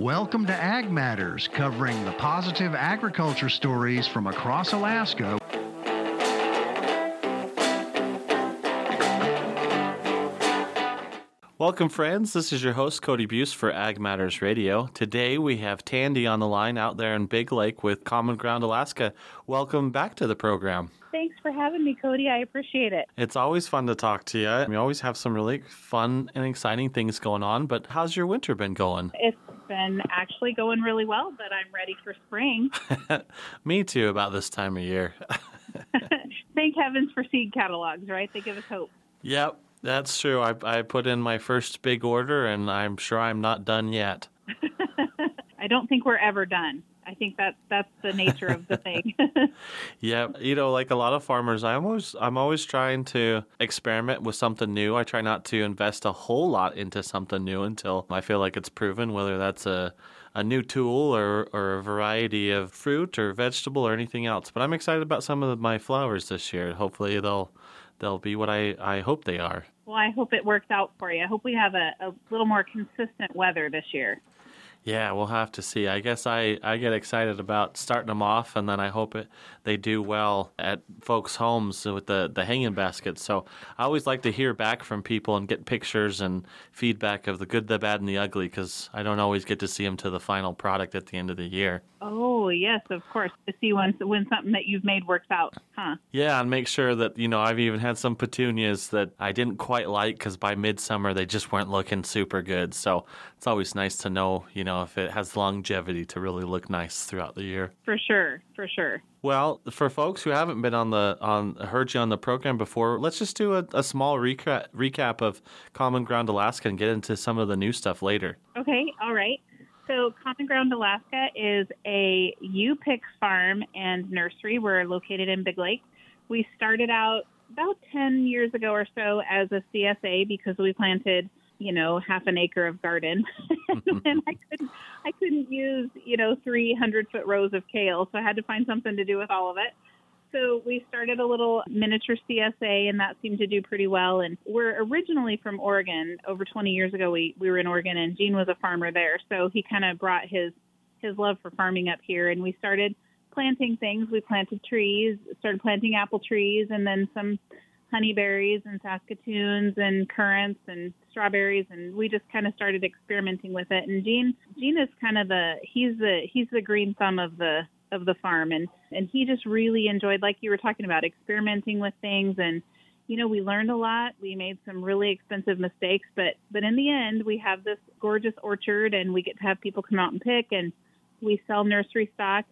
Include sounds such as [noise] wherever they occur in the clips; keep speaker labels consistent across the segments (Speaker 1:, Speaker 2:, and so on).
Speaker 1: Welcome to Ag Matters, covering the positive agriculture stories from across Alaska.
Speaker 2: Welcome, friends. This is your host, Cody Beus for Ag Matters Radio. Today we have Tandy on the line out there in Big Lake with Common Ground Alaska. Welcome back to the program.
Speaker 3: Thanks for having me, Cody. I appreciate it.
Speaker 2: It's always fun to talk to you. We always have some really fun and exciting things going on, but how's your winter been going?
Speaker 3: It's been actually going really well, but I'm ready for spring. [laughs]
Speaker 2: Me too, about this time of year. [laughs]
Speaker 3: Thank heavens for seed catalogs, right? They give us hope.
Speaker 2: Yep, that's true. I, I put in my first big order, and I'm sure I'm not done yet. [laughs]
Speaker 3: I don't think we're ever done. I think that that's the nature of the thing. [laughs] [laughs]
Speaker 2: yeah, you know, like a lot of farmers, I'm always I'm always trying to experiment with something new. I try not to invest a whole lot into something new until I feel like it's proven, whether that's a a new tool or, or a variety of fruit or vegetable or anything else. But I'm excited about some of my flowers this year. Hopefully they'll they'll be what I, I hope they are.
Speaker 3: Well, I hope it works out for you. I hope we have a, a little more consistent weather this year.
Speaker 2: Yeah, we'll have to see. I guess I, I get excited about starting them off, and then I hope it, they do well at folks' homes with the, the hanging baskets. So I always like to hear back from people and get pictures and feedback of the good, the bad, and the ugly because I don't always get to see them to the final product at the end of the year.
Speaker 3: Oh yes, of course. To see when when something that you've made works out, huh?
Speaker 2: Yeah, and make sure that you know I've even had some petunias that I didn't quite like because by midsummer they just weren't looking super good. So it's always nice to know you know if it has longevity to really look nice throughout the year.
Speaker 3: For sure, for sure.
Speaker 2: Well, for folks who haven't been on the on heard you on the program before, let's just do a, a small recap recap of Common Ground Alaska and get into some of the new stuff later.
Speaker 3: Okay, all right. So, Common Ground Alaska is a U pick farm and nursery. We're located in Big Lake. We started out about 10 years ago or so as a CSA because we planted, you know, half an acre of garden. [laughs] and I couldn't, I couldn't use, you know, 300 foot rows of kale. So I had to find something to do with all of it. So we started a little miniature CSA, and that seemed to do pretty well. And we're originally from Oregon. Over 20 years ago, we we were in Oregon, and Gene was a farmer there. So he kind of brought his his love for farming up here, and we started planting things. We planted trees, started planting apple trees, and then some honeyberries and saskatoons and currants and strawberries and we just kind of started experimenting with it. And Gene Gene is kind of the he's the he's the green thumb of the of the farm and and he just really enjoyed like you were talking about experimenting with things. And you know we learned a lot. We made some really expensive mistakes but but in the end we have this gorgeous orchard and we get to have people come out and pick and we sell nursery stock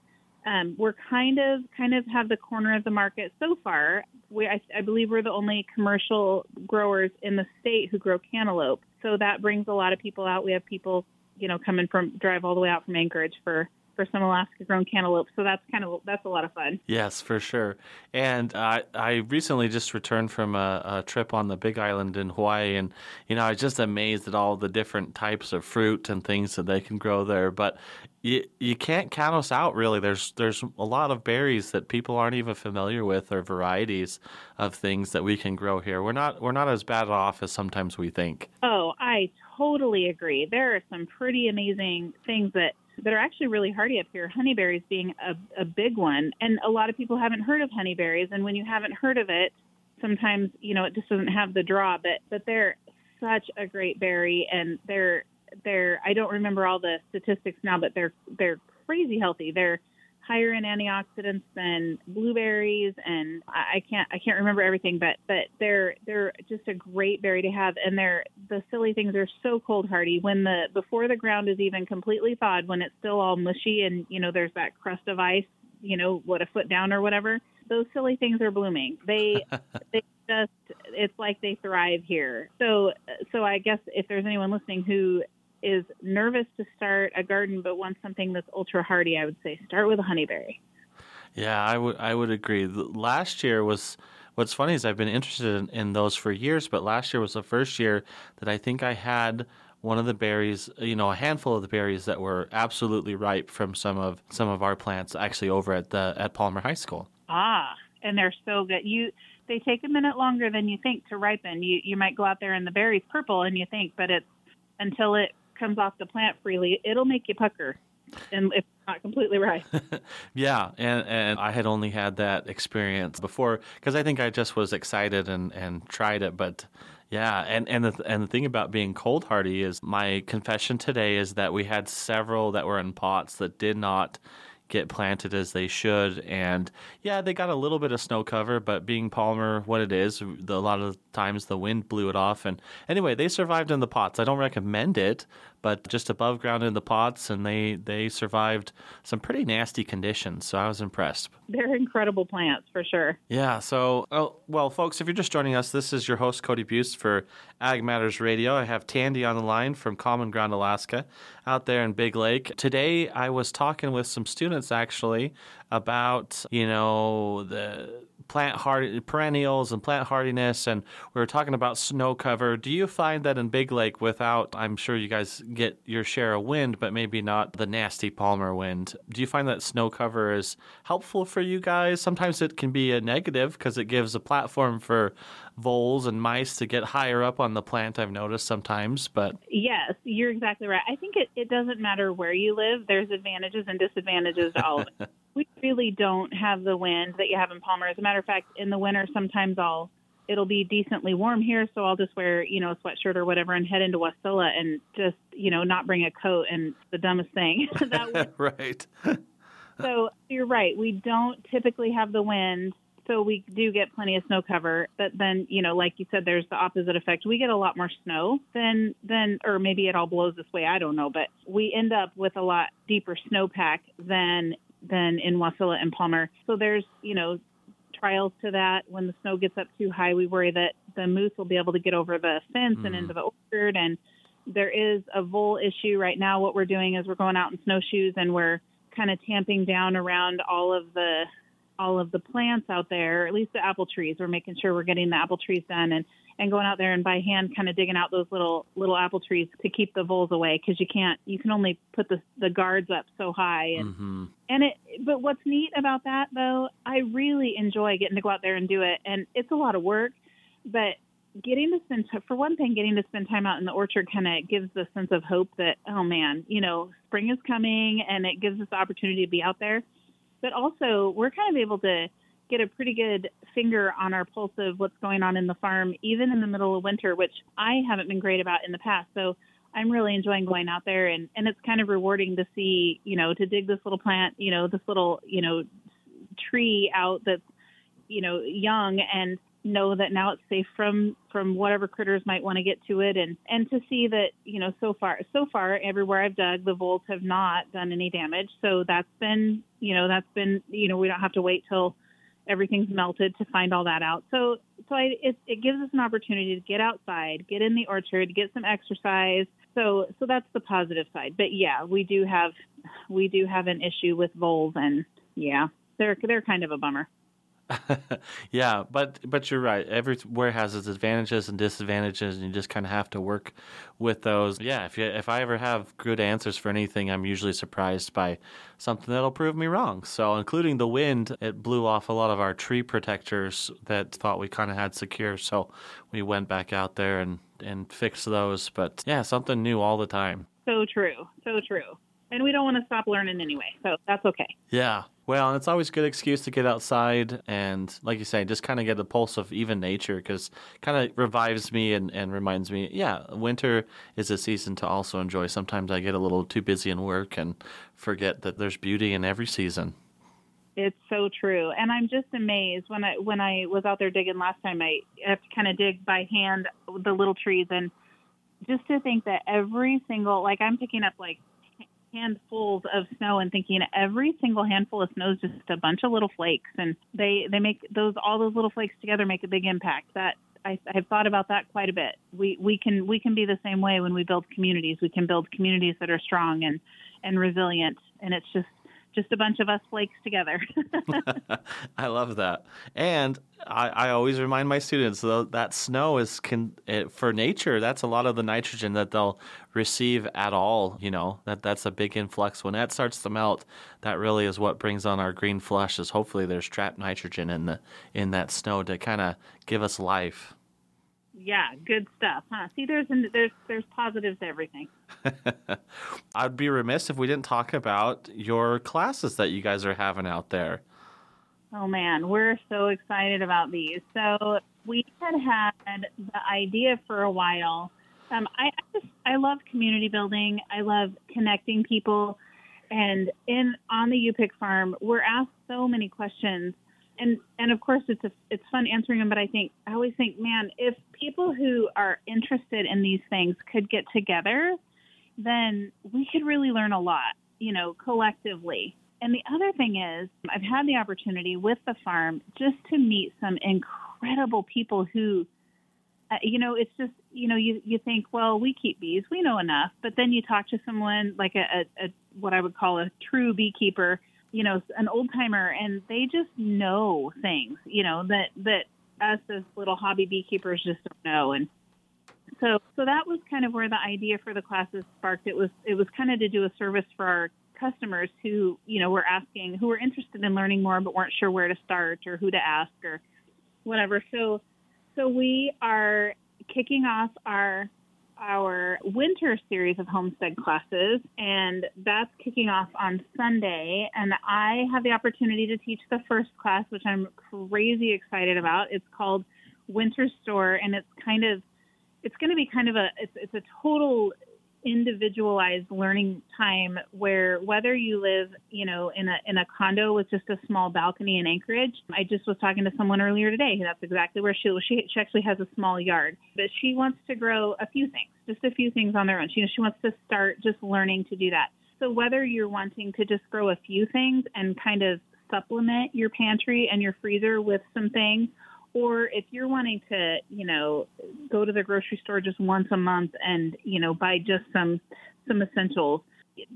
Speaker 3: um, we're kind of kind of have the corner of the market so far. We I, I believe we're the only commercial growers in the state who grow cantaloupe. So that brings a lot of people out. We have people you know coming from drive all the way out from anchorage for for some Alaska grown cantaloupe. So that's kind of that's a lot of fun.
Speaker 2: Yes, for sure. And uh, I recently just returned from a, a, trip on the Big Island in Hawaii, and you know I was just amazed at all the different types of fruit and things that they can grow there. But you you can't count us out really. There's there's a lot of berries that people aren't even familiar with, or varieties of things that we can grow here. We're not we're not as bad off as sometimes we think.
Speaker 3: Oh, I totally agree. There are some pretty amazing things that that are actually really hardy up here. Honeyberries being a, a big one, and a lot of people haven't heard of honeyberries. And when you haven't heard of it, sometimes you know it just doesn't have the draw. But but they're such a great berry, and they're they're I don't remember all the statistics now, but they're they're crazy healthy. They're higher in antioxidants than blueberries and I can't I can't remember everything but but they're they're just a great berry to have and they're the silly things are so cold hardy when the before the ground is even completely thawed when it's still all mushy and you know there's that crust of ice you know what a foot down or whatever those silly things are blooming they [laughs] they just it's like they thrive here so so I guess if there's anyone listening who is nervous to start a garden but wants something that's ultra hardy, I would say start with a honeyberry.
Speaker 2: Yeah, I would I would agree. Last year was what's funny is I've been interested in, in, those for years, but last year was the first year that I think I had one of the berries, you know, a handful of the berries that were absolutely ripe from some of some of our plants actually over at the at Palmer High School.
Speaker 3: Ah, and they're so good. You they take a minute longer than you think to ripen. You you might go out there and the berry's purple and you think, but it's until it comes off the plant freely, it'll make you pucker. And if not completely right. [laughs]
Speaker 2: yeah, and and I had only had that experience before because I think I just was excited and and tried it, but yeah, and and the and the thing about being cold hardy is my confession today is that we had several that were in pots that did not get planted as they should. And yeah, they got a little bit of snow cover, but being Palmer what it is, the, a lot of times the wind blew it off. And anyway, they survived in the pots. I don't recommend it, but just above ground in the pots, and they they survived some pretty nasty conditions. So I was impressed.
Speaker 3: They're incredible plants for sure.
Speaker 2: Yeah. So, oh, well, folks, if you're just joining us, this is your host Cody Beus for Ag Matters Radio. I have Tandy on the line from Common Ground Alaska, out there in Big Lake. Today, I was talking with some students actually about you know the plant hard perennials and plant hardiness, and we were talking about snow cover. Do you find that in Big Lake, without I'm sure you guys get your share of wind, but maybe not the nasty Palmer wind, do you find that snow cover is helpful for you guys? Sometimes it can be a negative because it gives a platform for voles and mice to get higher up on the plant. I've noticed sometimes, but
Speaker 3: yes, you're exactly right. I think it, it doesn't matter where you live. There's advantages and disadvantages to all of it. [laughs] we really don't have the wind that you have in Palmer. As a matter of fact, in the winter, sometimes I'll it'll be decently warm here, so I'll just wear you know a sweatshirt or whatever and head into Wasilla and just you know not bring a coat. And the dumbest thing [laughs]
Speaker 2: that [laughs] right. [laughs]
Speaker 3: so you're right. We don't typically have the wind so we do get plenty of snow cover. But then, you know, like you said, there's the opposite effect. We get a lot more snow than than, or maybe it all blows this way. I don't know, but we end up with a lot deeper snowpack than than in Wasilla and Palmer. So there's, you know, trials to that. When the snow gets up too high, we worry that the moose will be able to get over the fence mm. and into the orchard. And there is a vole issue right now. What we're doing is we're going out in snowshoes and we're kind of tamping down around all of the all of the plants out there, at least the apple trees. We're making sure we're getting the apple trees done and and going out there and by hand kind of digging out those little little apple trees to keep the voles away because you can't you can only put the the guards up so high and mm-hmm. and it but what's neat about that though I really enjoy getting to go out there and do it and it's a lot of work but getting to spend for one thing getting to spend time out in the orchard kind of gives the sense of hope that oh man you know spring is coming and it gives us the opportunity to be out there but also we're kind of able to get a pretty good finger on our pulse of what's going on in the farm, even in the middle of winter, which I haven't been great about in the past. So I'm really enjoying going out there, and and it's kind of rewarding to see, you know, to dig this little plant, you know, this little, you know, tree out that's, you know, young and know that now it's safe from from whatever critters might want to get to it and and to see that you know so far so far everywhere I've dug the voles have not done any damage so that's been you know that's been you know we don't have to wait till everything's melted to find all that out. So so I, it, it gives us an opportunity to get outside get in the orchard get some exercise. So so that's the positive side. But yeah we do have we do have an issue with voles and yeah they're they're kind of a bummer [laughs]
Speaker 2: yeah, but but you're right. Everywhere has its advantages and disadvantages, and you just kind of have to work with those. Yeah, if you, if I ever have good answers for anything, I'm usually surprised by something that'll prove me wrong. So, including the wind, it blew off a lot of our tree protectors that thought we kind of had secure. So, we went back out there and and fixed those. But yeah, something new all the time.
Speaker 3: So true. So true. And we don't want to stop learning anyway. So that's okay.
Speaker 2: Yeah. Well, it's always a good excuse to get outside and, like you say, just kind of get the pulse of even nature because kind of revives me and, and reminds me, yeah, winter is a season to also enjoy. Sometimes I get a little too busy in work and forget that there's beauty in every season.
Speaker 3: It's so true, and I'm just amazed when I when I was out there digging last time. I have to kind of dig by hand the little trees, and just to think that every single like I'm picking up like handfuls of snow and thinking every single handful of snow is just a bunch of little flakes and they they make those all those little flakes together make a big impact that I, I've thought about that quite a bit. We we can we can be the same way when we build communities. We can build communities that are strong and and resilient, and it's just just a bunch of us flakes together. [laughs] [laughs]
Speaker 2: I love that, and I, I, always remind my students though that snow is can it, for nature. That's a lot of the nitrogen that they'll receive at all. You know that that's a big influx when that starts to melt. That really is what brings on our green flush. Is hopefully there's trapped nitrogen in the in that snow to kind of give us life.
Speaker 3: Yeah, good stuff, huh? See, there's there's there's positives to everything. [laughs]
Speaker 2: I'd be remiss if we didn't talk about your classes that you guys are having out there.
Speaker 3: Oh man, we're so excited about these. So we had had the idea for a while. Um, I just I love community building. I love connecting people, and in on the UPick farm, we're asked so many questions and and of course it's a, it's fun answering them but i think i always think man if people who are interested in these things could get together then we could really learn a lot you know collectively. And the other thing is i've had the opportunity with the farm just to meet some incredible people who uh, you know it's just you know you you think well we keep bees we know enough but then you talk to someone like a, a, a what i would call a true beekeeper you know, an old timer and they just know things, you know, that, that us as little hobby beekeepers just don't know. And so, so that was kind of where the idea for the classes sparked. It was, it was kind of to do a service for our customers who, you know, were asking, who were interested in learning more, but weren't sure where to start or who to ask or whatever. So, so we are kicking off our our winter series of homestead classes, and that's kicking off on Sunday. And I have the opportunity to teach the first class, which I'm crazy excited about. It's called Winter Store, and it's kind of it's going to be kind of a it's, it's a total individualized learning time where whether you live, you know, in a in a condo with just a small balcony in Anchorage. I just was talking to someone earlier today. That's exactly where she she she actually has a small yard, but she wants to grow a few things, just a few things on their own. She she wants to start just learning to do that. So whether you're wanting to just grow a few things and kind of supplement your pantry and your freezer with some things or if you're wanting to, you know, go to the grocery store just once a month and, you know, buy just some some essentials,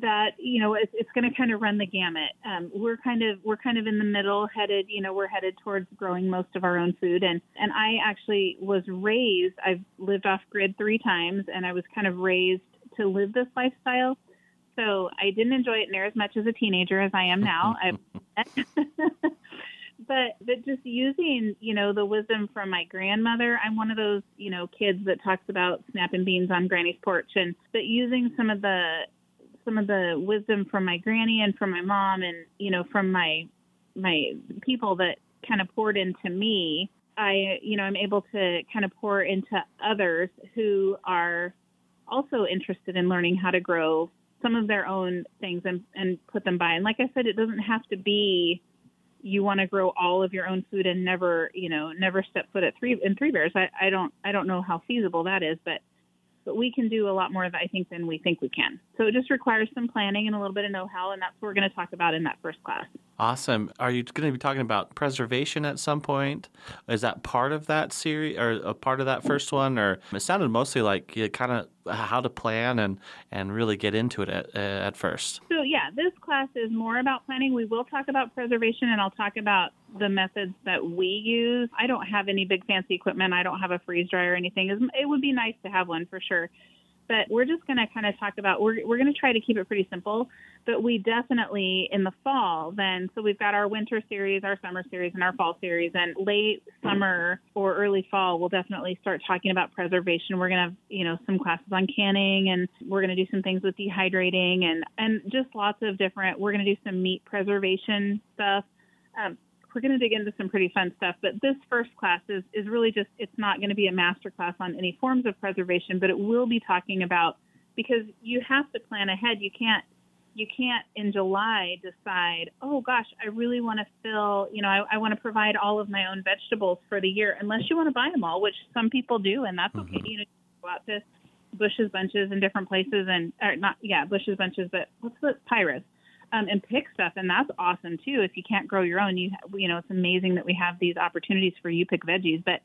Speaker 3: that you know it's, it's going to kind of run the gamut. Um, we're kind of we're kind of in the middle, headed you know we're headed towards growing most of our own food. And and I actually was raised. I've lived off grid three times, and I was kind of raised to live this lifestyle. So I didn't enjoy it near as much as a teenager as I am now. [laughs] But but just using you know the wisdom from my grandmother i'm one of those you know kids that talks about snapping beans on granny's porch and but using some of the some of the wisdom from my granny and from my mom and you know from my my people that kind of poured into me i you know i'm able to kind of pour into others who are also interested in learning how to grow some of their own things and and put them by. And like i said it doesn't have to be you want to grow all of your own food and never, you know, never step foot at three in Three Bears. I, I don't, I don't know how feasible that is, but but we can do a lot more, I think, than we think we can. So it just requires some planning and a little bit of know-how, and that's what we're going to talk about in that first class.
Speaker 2: Awesome. Are you going to be talking about preservation at some point? Is that part of that series or a part of that first one? Or it sounded mostly like you kind of how to plan and, and really get into it at, at first.
Speaker 3: So, yeah, this class is more about planning. We will talk about preservation and I'll talk about the methods that we use. I don't have any big fancy equipment. I don't have a freeze dryer or anything. It would be nice to have one for sure but we're just going to kind of talk about we're we're going to try to keep it pretty simple but we definitely in the fall then so we've got our winter series our summer series and our fall series and late summer or early fall we'll definitely start talking about preservation we're going to have you know some classes on canning and we're going to do some things with dehydrating and and just lots of different we're going to do some meat preservation stuff um, we're going to dig into some pretty fun stuff. But this first class is, is really just, it's not going to be a master class on any forms of preservation, but it will be talking about, because you have to plan ahead. You can't, you can't in July decide, oh gosh, I really want to fill, you know, I, I want to provide all of my own vegetables for the year, unless you want to buy them all, which some people do, and that's mm-hmm. okay. You know, go out to bushes, Bunches in different places, and or not, yeah, bushes, Bunches, but what's the Pyrah's? Um, and pick stuff, and that's awesome too. If you can't grow your own, you you know it's amazing that we have these opportunities for you pick veggies. But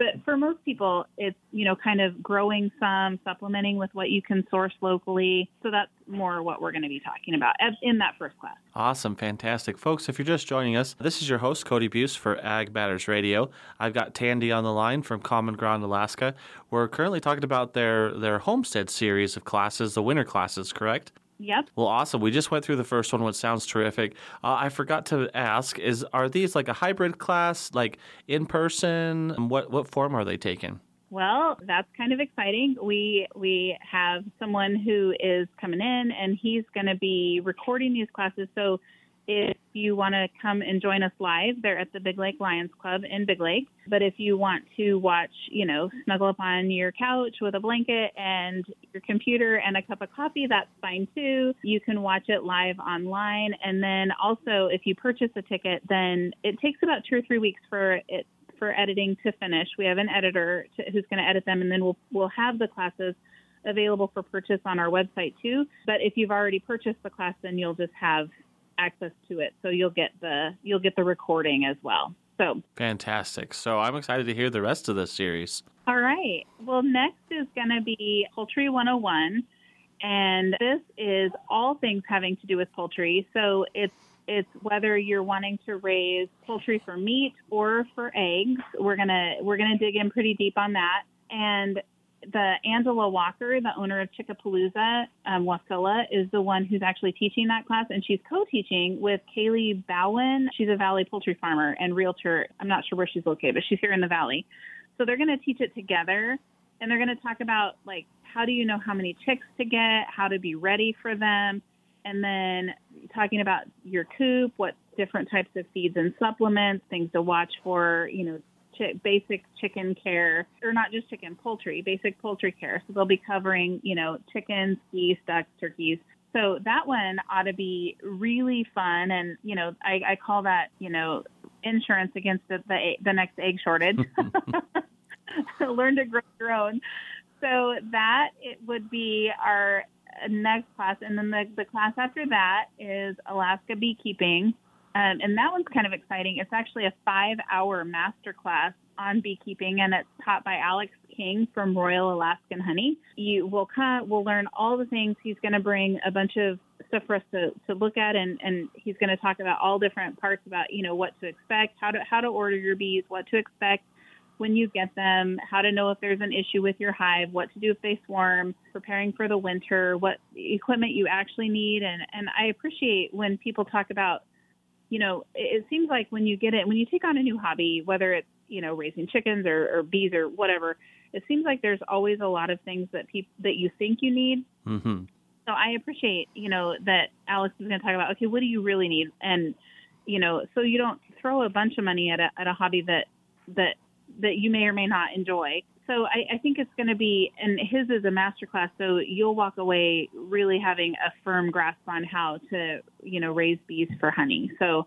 Speaker 3: but for most people, it's you know kind of growing some, supplementing with what you can source locally. So that's more what we're going to be talking about in that first class.
Speaker 2: Awesome, fantastic, folks! If you're just joining us, this is your host Cody Beus for Ag Matters Radio. I've got Tandy on the line from Common Ground Alaska. We're currently talking about their their homestead series of classes, the winter classes, correct?
Speaker 3: Yep.
Speaker 2: Well, awesome. We just went through the first one, which sounds terrific. Uh, I forgot to ask: is are these like a hybrid class, like in person? What what form are they taking?
Speaker 3: Well, that's kind of exciting. We we have someone who is coming in and he's going to be recording these classes. So if you want to come and join us live, they're at the Big Lake Lions Club in Big Lake. But if you want to watch, you know, snuggle up on your couch with a blanket and your computer and a cup of coffee, that's fine too. You can watch it live online. And then also, if you purchase a ticket, then it takes about two or three weeks for it for editing to finish. We have an editor to, who's going to edit them, and then we'll we'll have the classes available for purchase on our website too. But if you've already purchased the class, then you'll just have access to it. So you'll get the you'll get the recording as well. So
Speaker 2: fantastic. So I'm excited to hear the rest of this series.
Speaker 3: All right. Well, next is going to be Poultry 101 and this is all things having to do with poultry. So it's it's whether you're wanting to raise poultry for meat or for eggs. We're gonna we're gonna dig in pretty deep on that. And the Angela Walker, the owner of Chickapalooza, um, Wasilla, is the one who's actually teaching that class, and she's co-teaching with Kaylee Bowen. She's a Valley poultry farmer and realtor. I'm not sure where she's located, but she's here in the Valley. So they're going to teach it together, and they're going to talk about like how do you know how many chicks to get, how to be ready for them, and then talking about your coop, what different types of feeds and supplements, things to watch for, you know, basic chicken care, or not just chicken, poultry, basic poultry care. So they'll be covering, you know, chickens, geese, ducks, turkeys. So that one ought to be really fun, and you know, I, I call that, you know, insurance against the the, the next egg shortage. [laughs] [laughs] Learn to grow your own. So that it would be our next class, and then the, the class after that is Alaska beekeeping. Um, and that one's kind of exciting. It's actually a five hour master class on beekeeping, and it's taught by Alex King from Royal Alaskan Honey. You will come, we'll learn all the things. He's going to bring a bunch of stuff for us to, to look at, and, and he's going to talk about all different parts about, you know, what to expect, how to, how to order your bees, what to expect when you get them, how to know if there's an issue with your hive, what to do if they swarm, preparing for the winter, what equipment you actually need. And, and I appreciate when people talk about, you know, it, seems like when you get it, when you take on a new hobby, whether it's, you know, raising chickens or, or bees or whatever, it seems like there's always a lot of things that people that you think you need. Mm-hmm. So I appreciate, you know, that Alex is going to talk about, okay, what do you really need? And, you know, so you don't throw a bunch of money at a, at a hobby that, that that you may or may not enjoy. So I, I think it's going to be, and his is a master class, so you'll walk away really having a firm grasp on how to, you know, raise bees for honey. So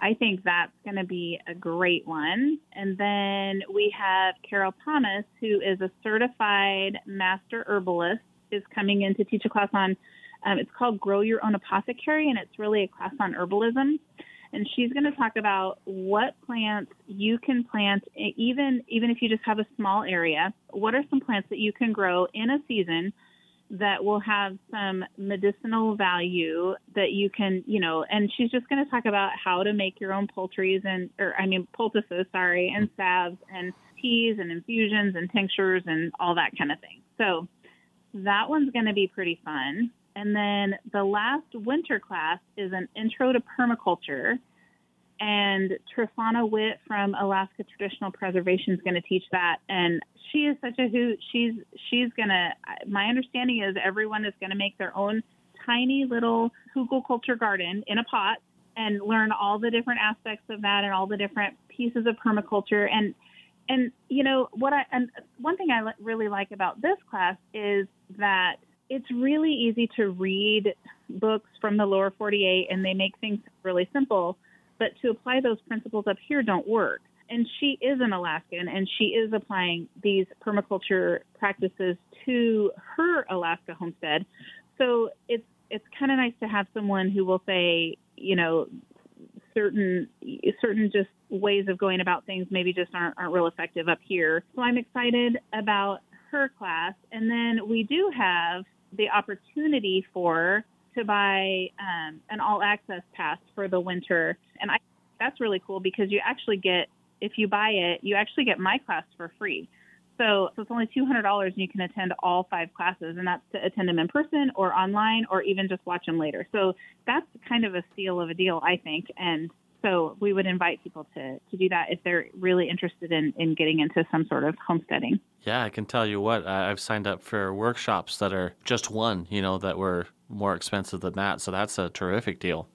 Speaker 3: I think that's going to be a great one. And then we have Carol Thomas, who is a certified master herbalist, is coming in to teach a class on. Um, it's called Grow Your Own Apothecary, and it's really a class on herbalism and she's going to talk about what plants you can plant even even if you just have a small area what are some plants that you can grow in a season that will have some medicinal value that you can you know and she's just going to talk about how to make your own poultries and or i mean poultices sorry and salves and teas and infusions and tinctures and all that kind of thing. So that one's going to be pretty fun and then the last winter class is an intro to permaculture. And Trifana Witt from Alaska Traditional Preservation is going to teach that. And she is such a hoot. She's she's going to. My understanding is everyone is going to make their own tiny little hugelkultur garden in a pot and learn all the different aspects of that and all the different pieces of permaculture. And and you know what I and one thing I really like about this class is that it's really easy to read books from the lower 48 and they make things really simple, but to apply those principles up here don't work. And she is an Alaskan and she is applying these permaculture practices to her Alaska homestead. So it's it's kind of nice to have someone who will say, you know, certain certain just ways of going about things maybe just aren't aren't real effective up here. So I'm excited about her class. And then we do have the opportunity for to buy um, an all access pass for the winter. And I that's really cool because you actually get if you buy it, you actually get my class for free. So, so it's only two hundred dollars, and you can attend all five classes, and that's to attend them in person or online, or even just watch them later. So that's kind of a steal of a deal, I think. And So we would invite people to, to do that if they're really interested in, in getting into some sort of homesteading.
Speaker 2: Yeah, I can tell you what, I've signed up for workshops that are just one, you know, that were more expensive than that. So that's a terrific deal.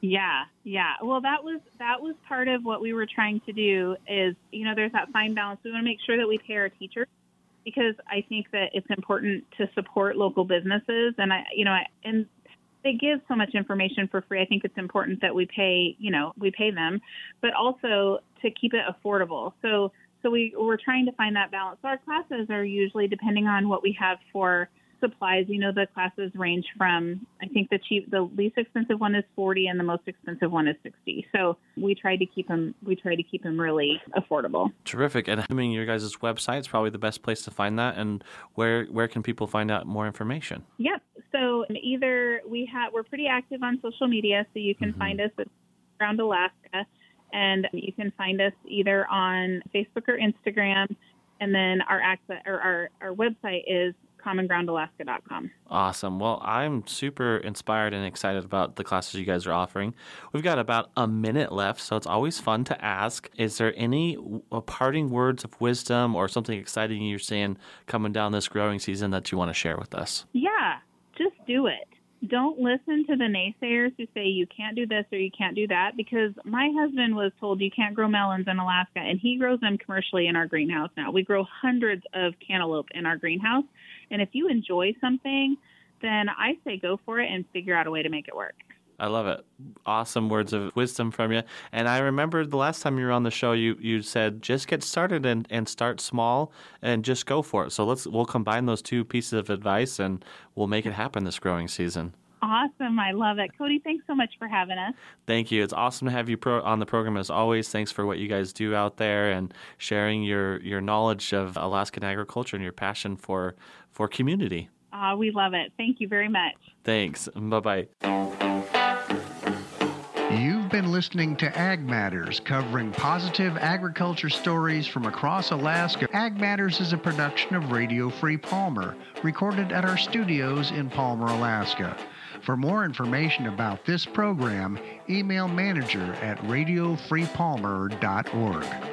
Speaker 3: Yeah, yeah. Well, that was that was part of what we were trying to do. Is you know, there's that fine balance. We want to make sure that we pay our teachers because I think that it's important to support local businesses, and I, you know, I, and they give so much information for free. I think it's important that we pay, you know, we pay them, but also to keep it affordable. So, so we we're trying to find that balance. So our classes are usually depending on what we have for supplies. You know, the classes range from I think the cheap, the least expensive one is forty, and the most expensive one is sixty. So we try to keep them. We try to keep them really affordable.
Speaker 2: Terrific. And I mean, your guys' website is probably the best place to find that. And where where can people find out more information?
Speaker 3: Yep. So either we have we're pretty active on social media, so you can mm-hmm. find us at Around Alaska, and you can find us either on Facebook or Instagram. And then our access or our, our website is commongroundalaska.com.
Speaker 2: Awesome. Well, I'm super inspired and excited about the classes you guys are offering. We've got about a minute left, so it's always fun to ask Is there any parting words of wisdom or something exciting you're seeing coming down this growing season that you want to share with us?
Speaker 3: Yeah, just do it don't listen to the naysayers who say you can't do this or you can't do that because my husband was told you can't grow melons in Alaska and he grows them commercially in our greenhouse now. We grow hundreds of cantaloupe in our greenhouse. And if you enjoy something, then I say go for it and figure out a way to make it work.
Speaker 2: I love it. Awesome words of wisdom from you. And I remember the last time you were on the show, you, you said just get started and, and start small and just go for it. So let's we'll combine those two pieces of advice and we'll make it happen this growing season.
Speaker 3: Awesome. I love it. Cody, thanks so much for having us.
Speaker 2: Thank you. It's awesome to have you pro- on the program as always. Thanks for what you guys do out there and sharing your, your knowledge of Alaskan agriculture and your passion for, for community.
Speaker 3: Uh, we love it. Thank you very much.
Speaker 2: Thanks. Bye bye.
Speaker 1: Been listening to Ag Matters, covering positive agriculture stories from across Alaska. Ag Matters is a production of Radio Free Palmer, recorded at our studios in Palmer, Alaska. For more information about this program, email manager at radiofreepalmer.org.